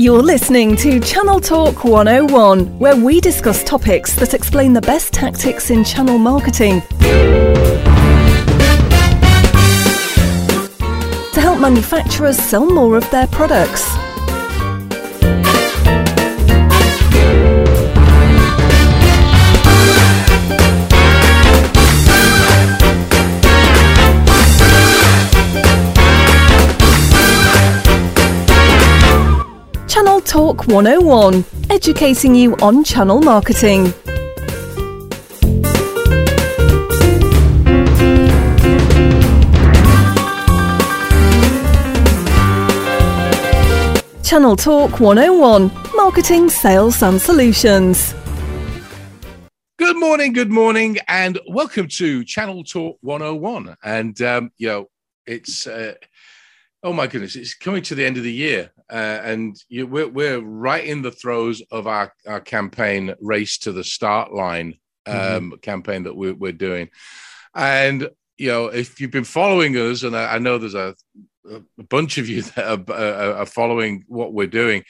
You're listening to Channel Talk 101, where we discuss topics that explain the best tactics in channel marketing to help manufacturers sell more of their products. Talk 101, educating you on channel marketing. Channel Talk 101, marketing, sales and solutions. Good morning, good morning, and welcome to Channel Talk 101. And, um, you know, it's, uh, oh my goodness, it's coming to the end of the year. Uh, and you, we're, we're right in the throes of our, our campaign, Race to the Start Line um, mm-hmm. campaign that we're, we're doing. And, you know, if you've been following us, and I, I know there's a, a bunch of you that are, are, following what we're doing.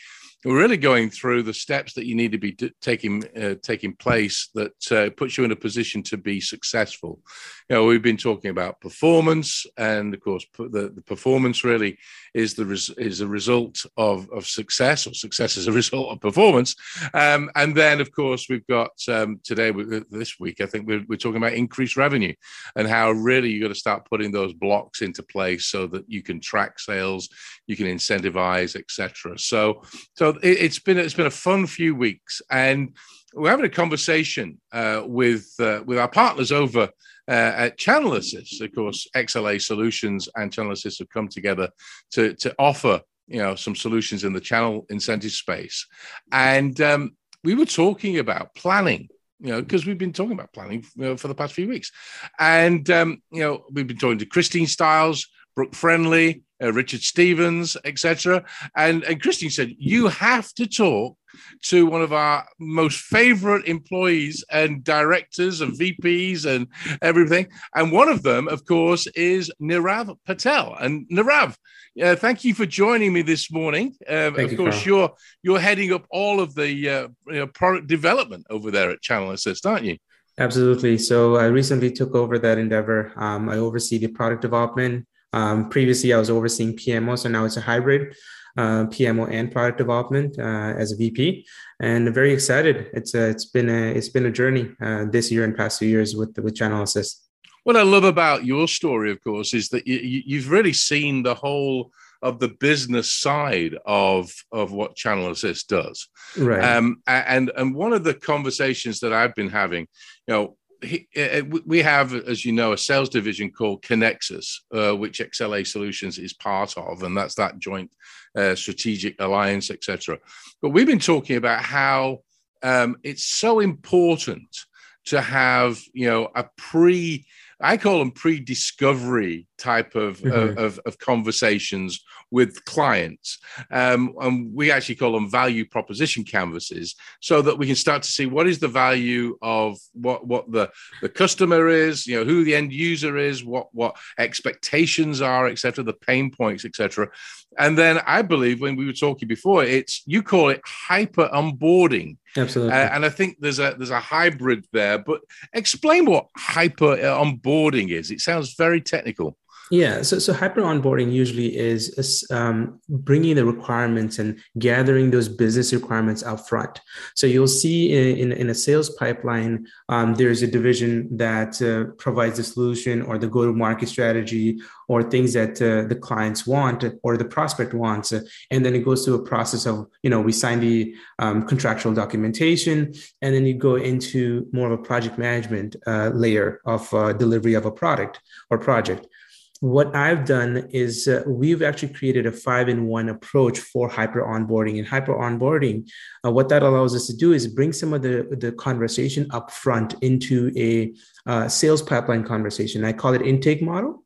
We're really going through the steps that you need to be d- taking uh, taking place that uh, puts you in a position to be successful. You know, we've been talking about performance, and of course, the, the performance really is the res- is a result of of success, or success is a result of performance. Um, and then, of course, we've got um, today this week. I think we're, we're talking about increased revenue and how really you've got to start putting those blocks into place so that you can track sales, you can incentivize, etc. So, so it, has been it's been a fun few weeks, and we're having a conversation uh, with uh, with our partners over uh, at Channel Assist. Of course, XLA Solutions and Channel Assist have come together to to offer you know some solutions in the channel incentive space, and um, we were talking about planning you know, because we've been talking about planning you know, for the past few weeks. And, um, you know, we've been talking to Christine Stiles, Brooke Friendly, uh, Richard Stevens, etc. And, and Christine said, You have to talk to one of our most favorite employees and directors and VPs and everything. And one of them, of course, is Nirav Patel. And Nirav, uh, thank you for joining me this morning. Uh, of you, course, Carl. you're you're heading up all of the uh, you know, product development over there at Channel Assist, aren't you? Absolutely. So I recently took over that endeavor. Um, I oversee the product development um, previously, I was overseeing PMO, so now it's a hybrid uh, PMO and product development uh, as a VP, and very excited. It's a, it's been a it's been a journey uh, this year and past few years with with Channel Assist. What I love about your story, of course, is that you, you've really seen the whole of the business side of of what Channel Assist does. Right. Um, and and one of the conversations that I've been having, you know, he, uh, we have, as you know, a sales division called Connexus, uh, which XLA Solutions is part of, and that's that joint uh, strategic alliance, etc. But we've been talking about how um, it's so important to have, you know, a pre I call them pre-discovery type of, mm-hmm. of, of, conversations with clients. Um, and we actually call them value proposition canvases so that we can start to see what is the value of what, what the, the customer is, you know, who the end user is, what, what expectations are, etc., the pain points, etc. And then I believe when we were talking before, it's you call it hyper onboarding. Absolutely. Uh, and I think there's a there's a hybrid there. But explain what hyper onboarding is. It sounds very technical. Yeah, so, so hyper onboarding usually is, um, bringing the requirements and gathering those business requirements up front. So you'll see in, in, in a sales pipeline, um, there's a division that uh, provides the solution or the go to market strategy or things that uh, the clients want or the prospect wants. and then it goes through a process of, you know, we sign the um, contractual documentation and then you go into more of a project management uh, layer of uh, delivery of a product or project what I've done is uh, we've actually created a five in one approach for hyper onboarding. And hyper onboarding, uh, what that allows us to do is bring some of the, the conversation up front into a uh, sales pipeline conversation. I call it intake model.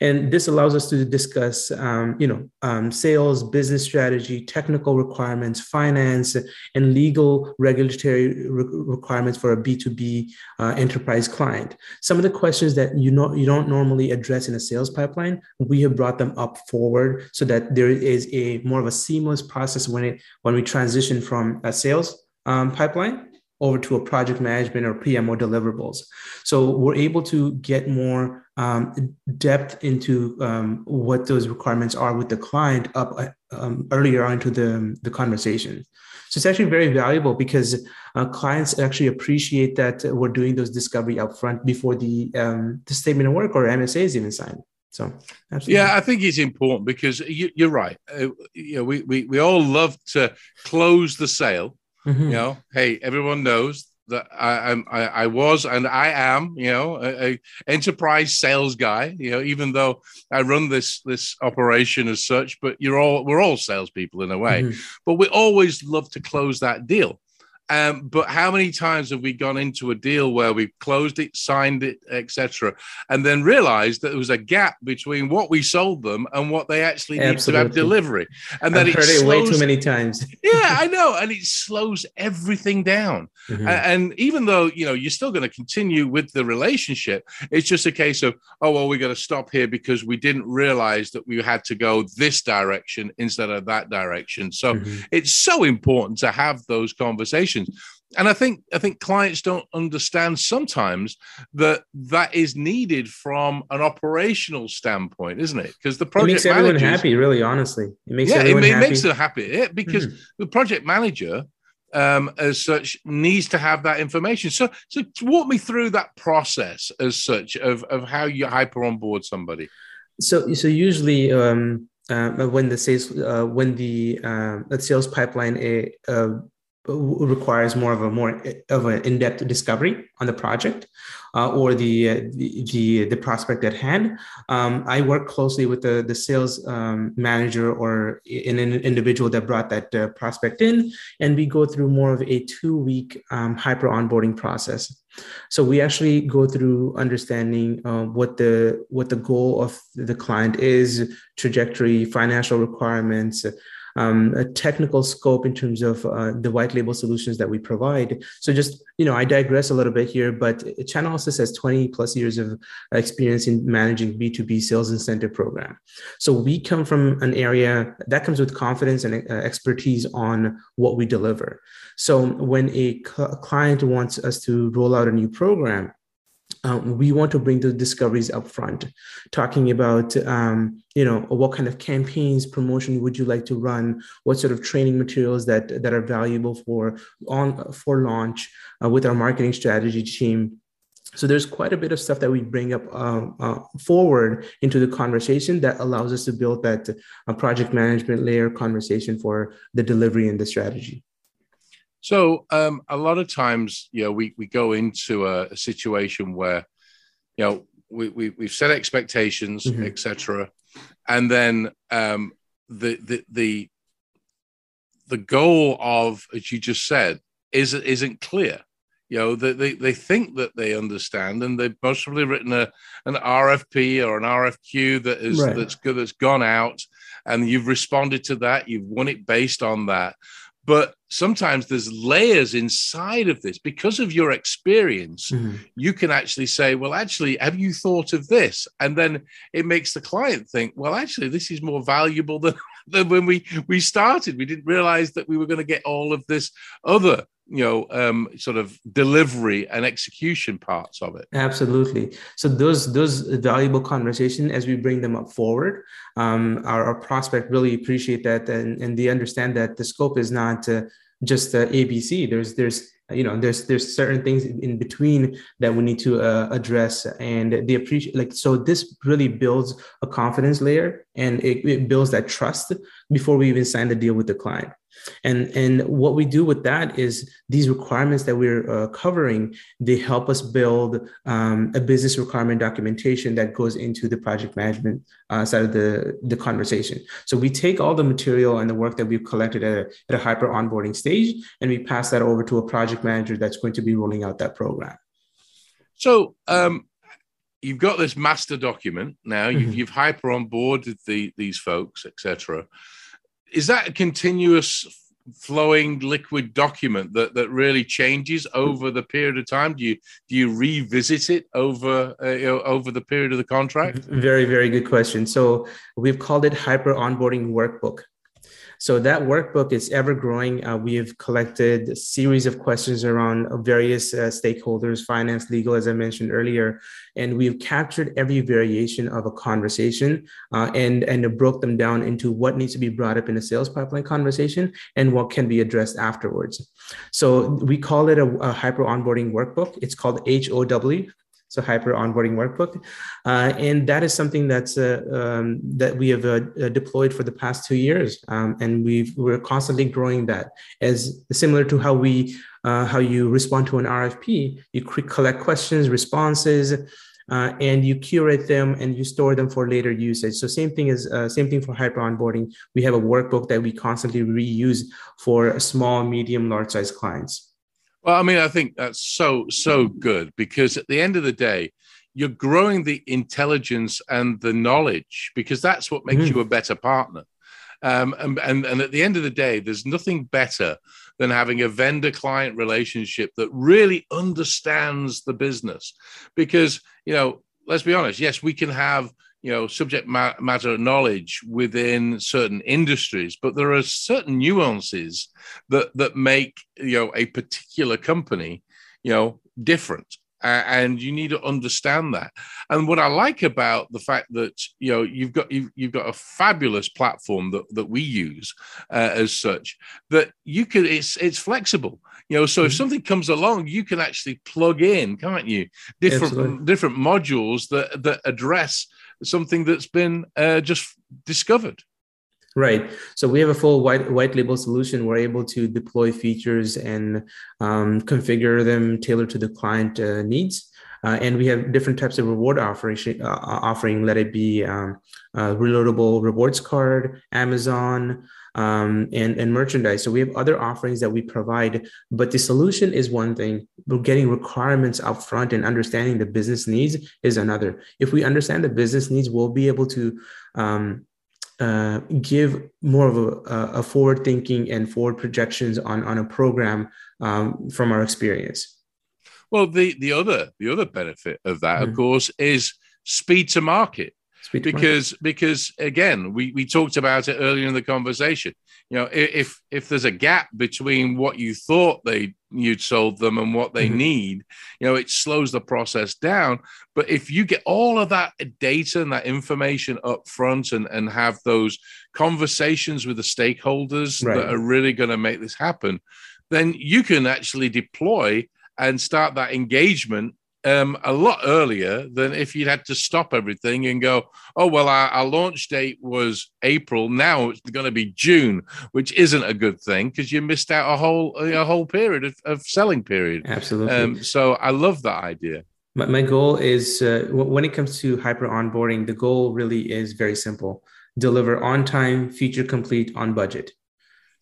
And this allows us to discuss, um, you know, um, sales, business strategy, technical requirements, finance, and legal regulatory re- requirements for a B2B uh, enterprise client. Some of the questions that you know you don't normally address in a sales pipeline, we have brought them up forward so that there is a more of a seamless process when it when we transition from a sales um, pipeline over to a project management or PMO deliverables. So we're able to get more um, depth into um, what those requirements are with the client up um, earlier on into the, the conversation. So it's actually very valuable because uh, clients actually appreciate that we're doing those discovery upfront before the um, the statement of work or MSA is even signed. So, absolutely. yeah, I think it's important because you, are right. Uh, you know, we, we we all love to close the sale. Mm-hmm. You know, hey, everyone knows that I, am I, I, was and I am, you know, a, a, enterprise sales guy. You know, even though I run this this operation as such, but you're all we're all salespeople in a way. Mm-hmm. But we always love to close that deal. Um, but how many times have we gone into a deal where we've closed it, signed it, etc., and then realized that there was a gap between what we sold them and what they actually need to have delivery, and I've it heard slows, it way too many times. yeah, I know, and it slows everything down. Mm-hmm. And, and even though you know you're still going to continue with the relationship, it's just a case of oh well, we got to stop here because we didn't realize that we had to go this direction instead of that direction. So mm-hmm. it's so important to have those conversations and i think i think clients don't understand sometimes that that is needed from an operational standpoint isn't it? Because the project manager. it makes everyone happy really honestly. It makes yeah, it, it, makes them happy yeah, because mm-hmm. the project manager um, as such needs to have that information. So so walk me through that process as such of, of how you hyper onboard somebody. So so usually um, uh, when the sales uh, when the uh, sales pipeline uh, requires more of a more of an in-depth discovery on the project uh, or the, uh, the, the prospect at hand. Um, I work closely with the the sales um, manager or an, an, individual that brought that uh, prospect in, and we go through more of a two week um, hyper onboarding process. So we actually go through understanding uh, what the what the goal of the client is, trajectory, financial requirements um, a technical scope in terms of uh, the white label solutions that we provide. So just, you know, I digress a little bit here, but Channel Assist has 20 plus years of experience in managing B2B sales incentive program. So we come from an area that comes with confidence and uh, expertise on what we deliver. So when a client wants us to roll out a new program, um, we want to bring the discoveries up front. Talking about um, you know what kind of campaigns promotion would you like to run? What sort of training materials that that are valuable for on for launch uh, with our marketing strategy team. So there's quite a bit of stuff that we bring up uh, uh, forward into the conversation that allows us to build that uh, project management layer conversation for the delivery and the strategy so um, a lot of times, you know, we, we go into a, a situation where, you know, we, we, we've set expectations, mm-hmm. etc. And then um, the, the, the, the goal of, as you just said, is, isn't clear. You know, they, they, they think that they understand, and they've possibly written a, an RFP or an RFQ that is right. that's good that's gone out, and you've responded to that. You've won it based on that. But sometimes there's layers inside of this because of your experience. Mm-hmm. You can actually say, well, actually, have you thought of this? And then it makes the client think, well, actually, this is more valuable than, than when we, we started. We didn't realize that we were going to get all of this other you know um, sort of delivery and execution parts of it. Absolutely. So those those valuable conversation as we bring them up forward um, our, our prospect really appreciate that and, and they understand that the scope is not uh, just uh, abc there's there's you know there's there's certain things in between that we need to uh, address and they appreciate like so this really builds a confidence layer and it, it builds that trust before we even sign the deal with the client and and what we do with that is these requirements that we're uh, covering they help us build um, a business requirement documentation that goes into the project management uh, side of the the conversation so we take all the material and the work that we've collected at a, at a hyper onboarding stage and we pass that over to a project manager that's going to be rolling out that program so um you've got this master document now. Mm-hmm. You've, you've hyper onboarded the, these folks, etc. Is that a continuous flowing liquid document that that really changes over the period of time? Do you do you revisit it over uh, you know, over the period of the contract? Very very good question. So we've called it hyper onboarding workbook so that workbook is ever growing. Uh, we have collected a series of questions around various uh, stakeholders, finance, legal, as I mentioned earlier, and we've captured every variation of a conversation uh, and and broke them down into what needs to be brought up in a sales pipeline conversation and what can be addressed afterwards. So we call it a, a hyper onboarding workbook. It's called HOW so hyper onboarding workbook uh, and that is something that's uh, um, that we have uh, uh, deployed for the past two years um, and we've we're constantly growing that as similar to how we uh, how you respond to an rfp you collect questions responses uh, and you curate them and you store them for later usage. So same thing is same thing for hyper onboarding. We have a workbook that we constantly reuse for small, medium, large size clients. Well, I mean, I think that's so, so good because at the end of the day, you're growing the intelligence and the knowledge because that's what makes mm. you a better partner. Um, and, and, and at the end of the day, there's nothing better than having a vendor client relationship that really understands the business. Because, you know, let's be honest, yes, we can have you know subject matter knowledge within certain industries but there are certain nuances that that make you know a particular company you know different and you need to understand that and what i like about the fact that you know you've got you've, you've got a fabulous platform that, that we use uh, as such that you could it's it's flexible you know so if mm-hmm. something comes along you can actually plug in can't you different Absolutely. different modules that that address something that's been uh, just discovered. Right. So we have a full white white label solution. We're able to deploy features and um, configure them tailored to the client uh, needs. Uh, and we have different types of reward offering, uh, offering let it be um, reloadable rewards card, Amazon, um, and, and merchandise. So we have other offerings that we provide, but the solution is one thing. But getting requirements up front and understanding the business needs is another. If we understand the business needs, we'll be able to um, uh, give more of a, a, forward thinking and forward projections on, on a program um, from our experience. Well, the, the other the other benefit of that, mm-hmm. of course, is speed to market because because again we we talked about it earlier in the conversation you know if if there's a gap between what you thought they you'd sold them and what they mm-hmm. need you know it slows the process down but if you get all of that data and that information up front and and have those conversations with the stakeholders right. that are really going to make this happen then you can actually deploy and start that engagement um, a lot earlier than if you'd had to stop everything and go, oh, well, our, our launch date was April. Now it's going to be June, which isn't a good thing because you missed out a whole a whole period of, of selling period. Absolutely. Um, so I love that idea. My, my goal is uh, when it comes to hyper onboarding, the goal really is very simple deliver on time, feature complete, on budget,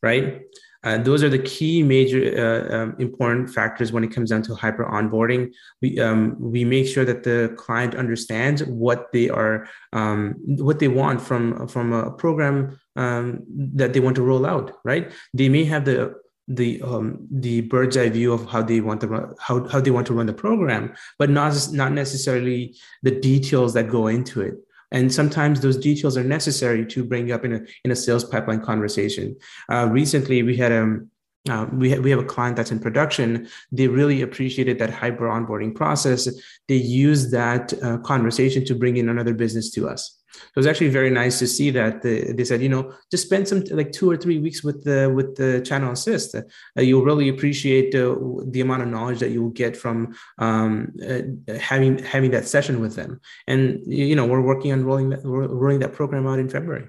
right? Uh, those are the key major uh, um, important factors when it comes down to hyper onboarding. We um, we make sure that the client understands what they are um, what they want from from a program um, that they want to roll out. Right? They may have the the um, the bird's eye view of how they want to run, how, how they want to run the program, but not not necessarily the details that go into it and sometimes those details are necessary to bring up in a in a sales pipeline conversation. Uh, recently, we had um, uh, we, ha- we have a client that's in production. They really appreciated that hyper onboarding process. They use that uh, conversation to bring in another business to us. So it was actually very nice to see that the, they said, you know, just spend some like two or three weeks with the with the channel assist. Uh, you'll really appreciate uh, the amount of knowledge that you'll get from um, uh, having having that session with them. And you know, we're working on rolling that rolling that program out in February.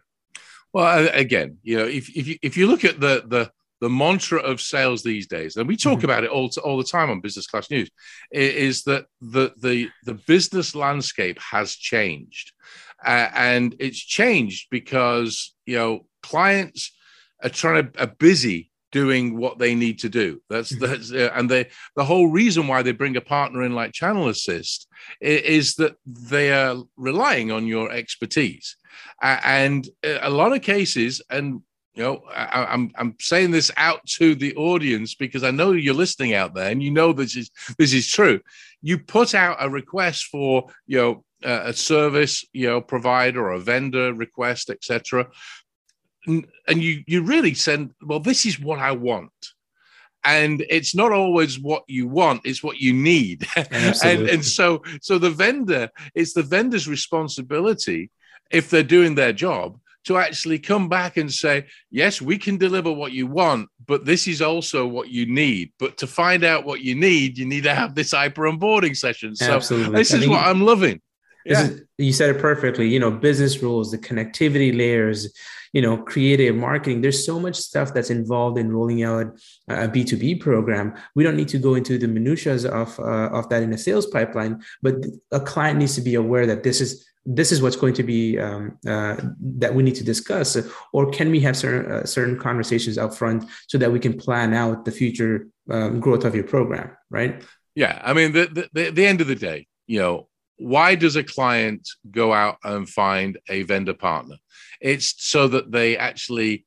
Well, again, you know, if if you if you look at the the the mantra of sales these days, and we talk mm-hmm. about it all, all the time on Business Class News, is that the the the business landscape has changed, uh, and it's changed because you know clients are trying to are busy doing what they need to do. That's mm-hmm. that's uh, and they the whole reason why they bring a partner in like Channel Assist is, is that they are relying on your expertise, uh, and a lot of cases and. You know, I, I'm I'm saying this out to the audience because I know you're listening out there, and you know this is this is true. You put out a request for you know a service you know provider or a vendor request etc and, and you you really send well this is what i want. And it's not always what you want it's what you need. And and so so the vendor it's the vendor's responsibility if they're doing their job to actually come back and say yes we can deliver what you want but this is also what you need. But to find out what you need you need to have this hyper onboarding session. So Absolutely. this is I mean, what i'm loving yeah. Is, you said it perfectly you know business rules the connectivity layers you know creative marketing there's so much stuff that's involved in rolling out a b2b program. We don't need to go into the minutiae of uh, of that in a sales pipeline but a client needs to be aware that this is this is what's going to be um, uh, that we need to discuss. Or can we have certain uh, certain conversations up front so that we can plan out the future um, growth of your program right? Yeah i mean the, the, the end of the day you know why does a client go out and find a vendor partner? It's so that they actually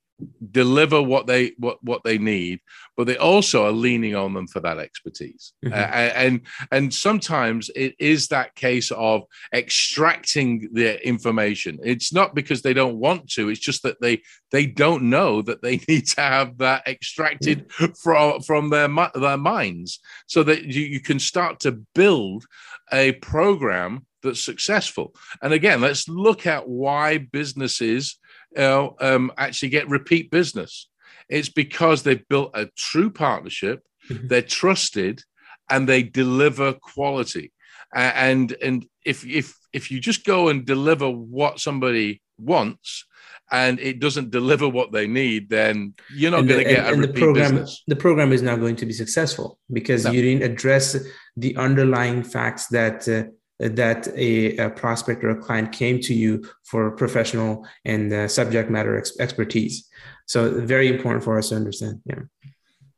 deliver what they what what they need but they also are leaning on them for that expertise mm-hmm. uh, and and sometimes it is that case of extracting the information it's not because they don't want to it's just that they they don't know that they need to have that extracted mm-hmm. from from their their minds so that you, you can start to build a program that's successful and again let's look at why businesses uh, um, actually get repeat business. It's because they've built a true partnership, mm-hmm. they're trusted, and they deliver quality. And and if if if you just go and deliver what somebody wants, and it doesn't deliver what they need, then you're not going to get and, a and the program. Business. The program is not going to be successful because no. you didn't address the underlying facts that. Uh, that a, a, prospect or a client came to you for professional and uh, subject matter ex- expertise. So very important for us to understand. Yeah.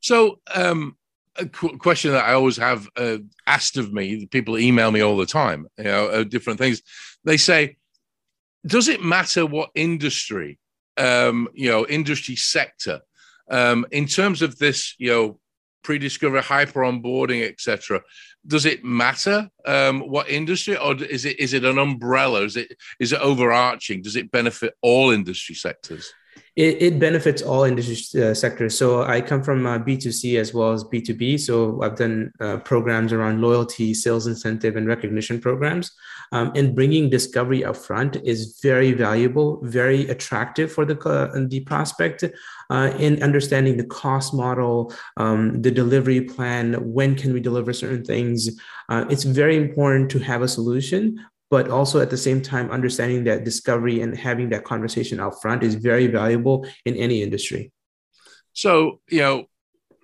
So um, a qu- question that I always have uh, asked of me, people email me all the time, you know, uh, different things. They say, does it matter what industry, um, you know, industry sector, um, in terms of this, you know, pre-discovery, hyper onboarding, etc does it matter um, what industry, or is it is it an umbrella? Is it is it overarching? Does it benefit all industry sectors? It, it benefits all industry uh, sectors. So I come from uh, B2C as well as B2B. So I've done uh, programs around loyalty, sales incentive, and recognition programs. Um, and bringing discovery up front is very valuable, very attractive for the, the prospect uh, in understanding the cost model, um, the delivery plan, when can we deliver certain things. Uh, it's very important to have a solution, but also at the same time understanding that discovery and having that conversation out front is very valuable in any industry. So, you know,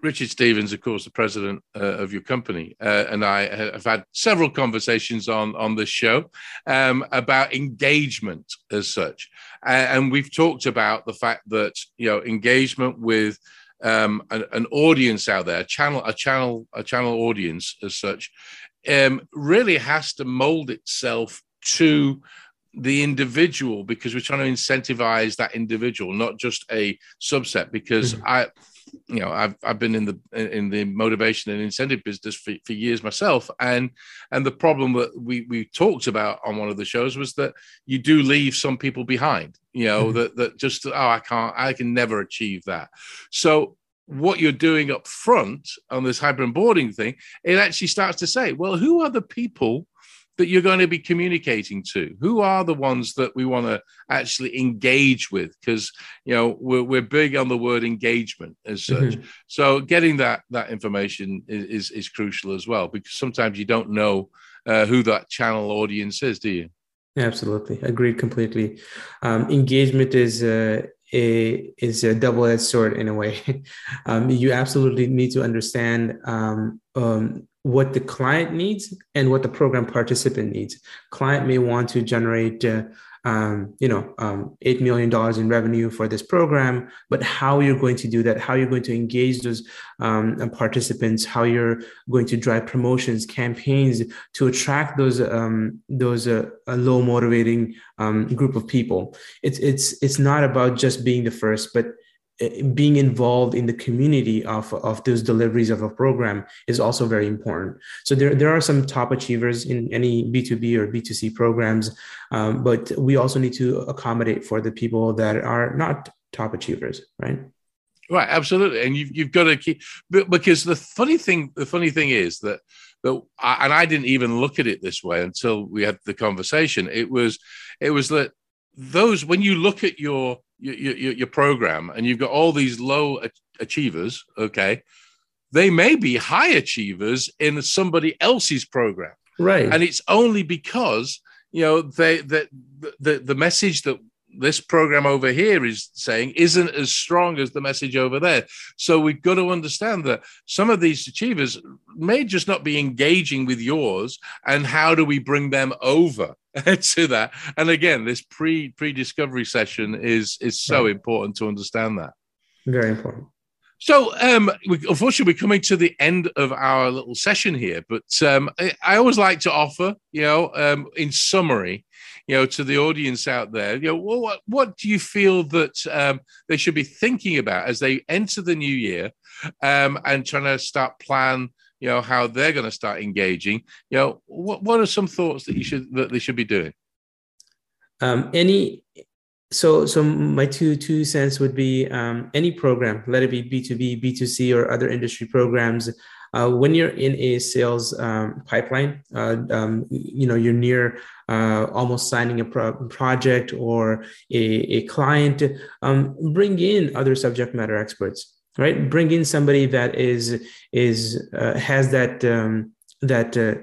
Richard Stevens, of course, the president uh, of your company, uh, and I have had several conversations on on this show um, about engagement as such, uh, and we've talked about the fact that you know engagement with um, an, an, audience out there, a channel, a channel, a channel audience as such, um, really has to mold itself to the individual because we're trying to incentivize that individual, not just a subset. Because mm-hmm. I, you know, I've I've been in the in the motivation and incentive business for, for years myself, and and the problem that we we talked about on one of the shows was that you do leave some people behind. You know mm-hmm. that that just oh I can't I can never achieve that. So what you're doing up front on this hybrid onboarding thing, it actually starts to say, well, who are the people that you're going to be communicating to? Who are the ones that we want to actually engage with? Because you know we're, we're big on the word engagement as such. Mm-hmm. So getting that that information is, is, is crucial as well because sometimes you don't know uh, who that channel audience is, do you? Absolutely, agreed completely. Um, engagement is uh, a is a double-edged sword in a way. um, you absolutely need to understand um, um, what the client needs and what the program participant needs. Client may want to generate uh, um, you know, um, $8 million in revenue for this program, but how you're going to do that, how you're going to engage those um, participants, how you're going to drive promotions, campaigns to attract those, um, those uh, low motivating um, group of people. It's, it's, it's not about just being the first, but uh, being involved in the community of, of those deliveries of a program is also very important. So there, there are some top achievers in any B2B or B2C programs, um, but we also need to accommodate for the people that are not top achievers, right? Right, absolutely, and you've you've got to keep because the funny thing the funny thing is that that and I didn't even look at it this way until we had the conversation. It was it was that those when you look at your your, your, your program and you've got all these low achievers, okay, they may be high achievers in somebody else's program. Right. And it's only because, you know, they that the, the message that this program over here is saying isn't as strong as the message over there. So we've got to understand that some of these achievers may just not be engaging with yours. And how do we bring them over to that? And again, this pre pre discovery session is is so right. important to understand that. Very important. So, um, we, unfortunately, we're coming to the end of our little session here, but um, I, I, always like to offer, you know, um, in summary, you know, to the audience out there, you know, what what do you feel that um, they should be thinking about as they enter the new year um, and trying to start plan, you know, how they're going to start engaging? You know, what what are some thoughts that you should that they should be doing? Um, any so so my two two cents would be um, any program let it be b2b b2c or other industry programs uh, when you're in a sales um, pipeline, uh, um, you know, you're near uh, almost signing a pro- project or a, a client, um, bring in other subject matter experts, right? Bring in somebody that is is uh, has that um, that uh,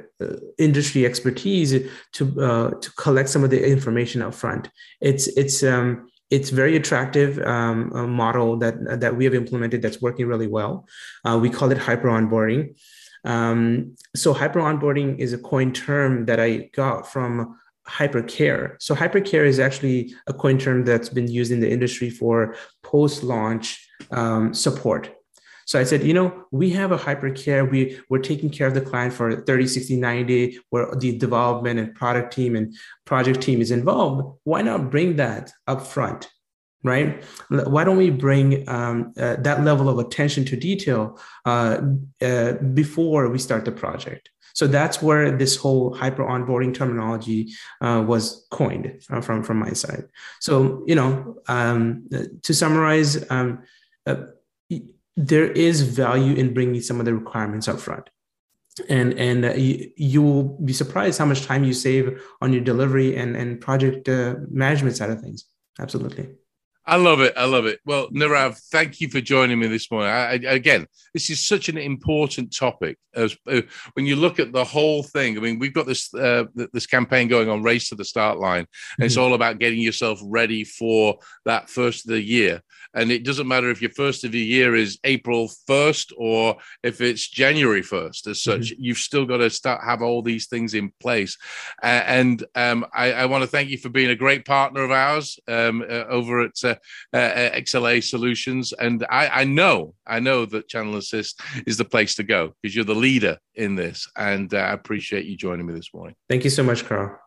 industry expertise to uh, to collect some of the information up front. It's it's um, it's very attractive um, model that that we have implemented that's working really well. Uh, we call it hyper onboarding. Um, so hyper onboarding is a coined term that I got from hypercare. So hypercare is actually a coin term that's been used in the industry for post-launch um, support. So I said, you know, we have a hypercare. We, we're taking care of the client for 30, 60, 90, where the development and product team and project team is involved. Why not bring that up front? Right? Why don't we bring um, uh, that level of attention to detail uh, uh, before we start the project? So that's where this whole hyper onboarding terminology uh, was coined uh, from from my side. So you know, um, to summarize, um, uh, there is value in bringing some of the requirements up front and and uh, you, you, will be surprised how much time you save on your delivery and and project uh, management side of things absolutely I love it. I love it. Well, Nirav, thank you for joining me this morning. I, I, again, this is such an important topic. As uh, when you look at the whole thing, I mean, we've got this uh, this campaign going on, race to the start line, and mm-hmm. it's all about getting yourself ready for that first of the year. And it doesn't matter if your first of the year is April 1st or if it's January 1st, as such, mm-hmm. you've still got to start have all these things in place. Uh, and um, I, I want to thank you for being a great partner of ours um, uh, over at uh, uh XLA Solutions. And I, I know, I know that Channel Assist is the place to go because you're the leader in this. And uh, I appreciate you joining me this morning. Thank you so much, Carl.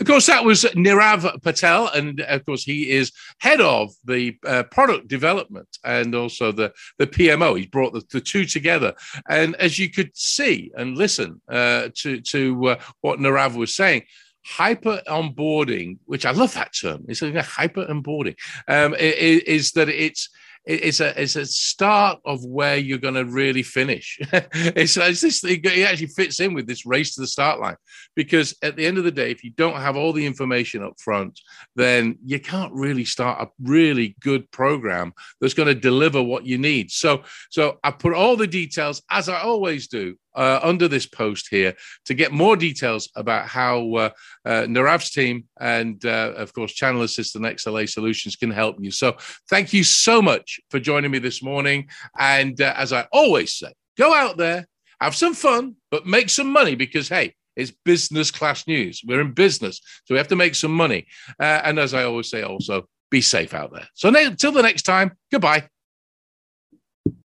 Of course, that was Nirav Patel, and of course, he is head of the uh, product development and also the, the PMO. He's brought the, the two together. And as you could see and listen uh, to, to uh, what Nirav was saying, hyper onboarding, which I love that term, it's like hyper onboarding, um, is, is that it's it's a it's a start of where you're going to really finish. it's, it's this it actually fits in with this race to the start line because at the end of the day, if you don't have all the information up front, then you can't really start a really good program that's going to deliver what you need. So so I put all the details as I always do uh, under this post here to get more details about how uh, uh, Nirav's team and, uh, of course, Channel Assistant XLA Solutions can help you. So, thank you so much for joining me this morning. And uh, as I always say, go out there, have some fun, but make some money because, hey, It's business class news. We're in business, so we have to make some money. Uh, and as I always say, also be safe out there. So until the next time, goodbye.